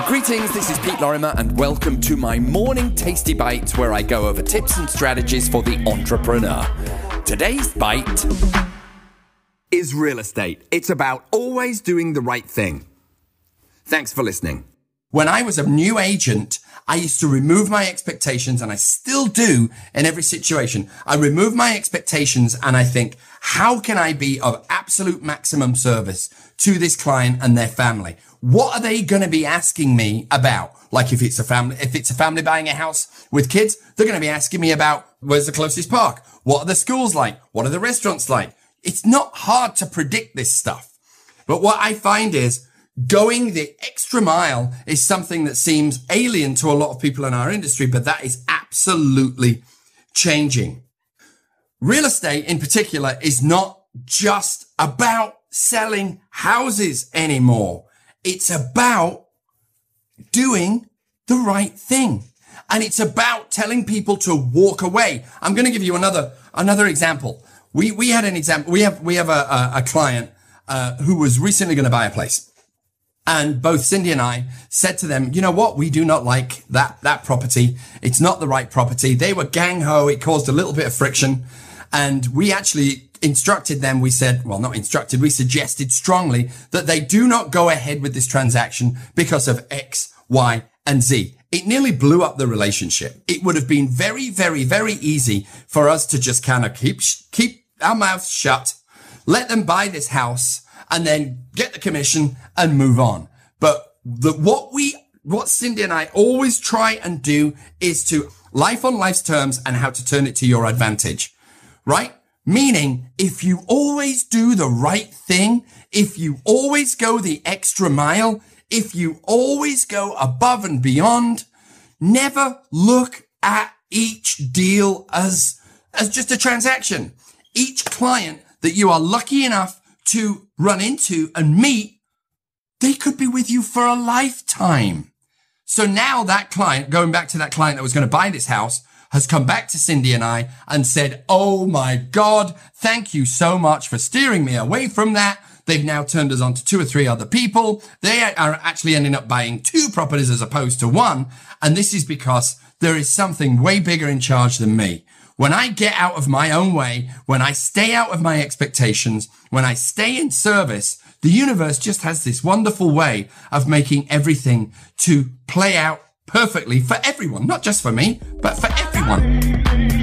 Greetings, this is Pete Lorimer, and welcome to my morning tasty bites where I go over tips and strategies for the entrepreneur. Today's bite is real estate. It's about always doing the right thing. Thanks for listening. When I was a new agent, I used to remove my expectations and I still do in every situation. I remove my expectations and I think, how can I be of absolute maximum service to this client and their family? What are they going to be asking me about? Like if it's a family, if it's a family buying a house with kids, they're going to be asking me about where's the closest park? What are the schools like? What are the restaurants like? It's not hard to predict this stuff. But what I find is going the extra mile is something that seems alien to a lot of people in our industry, but that is absolutely changing. Real estate in particular is not just about selling houses anymore. It's about doing the right thing. And it's about telling people to walk away. I'm going to give you another, another example. We, we had an example. We have, we have a, a, a client, uh, who was recently going to buy a place. And both Cindy and I said to them, you know what? We do not like that, that property. It's not the right property. They were gang ho. It caused a little bit of friction. And we actually instructed them. We said, well, not instructed. We suggested strongly that they do not go ahead with this transaction because of X, Y, and Z. It nearly blew up the relationship. It would have been very, very, very easy for us to just kind of keep, keep our mouths shut, let them buy this house and then get the commission and move on. But the, what we, what Cindy and I always try and do is to life on life's terms and how to turn it to your advantage, right? Meaning if you always do the right thing, if you always go the extra mile, if you always go above and beyond, never look at each deal as, as just a transaction. Each client that you are lucky enough to run into and meet, they could be with you for a lifetime. So now that client, going back to that client that was going to buy this house, has come back to Cindy and I and said, Oh my God, thank you so much for steering me away from that. They've now turned us on to two or three other people. They are actually ending up buying two properties as opposed to one. And this is because there is something way bigger in charge than me. When I get out of my own way, when I stay out of my expectations, when I stay in service, the universe just has this wonderful way of making everything to play out perfectly for everyone, not just for me, but for everyone. One.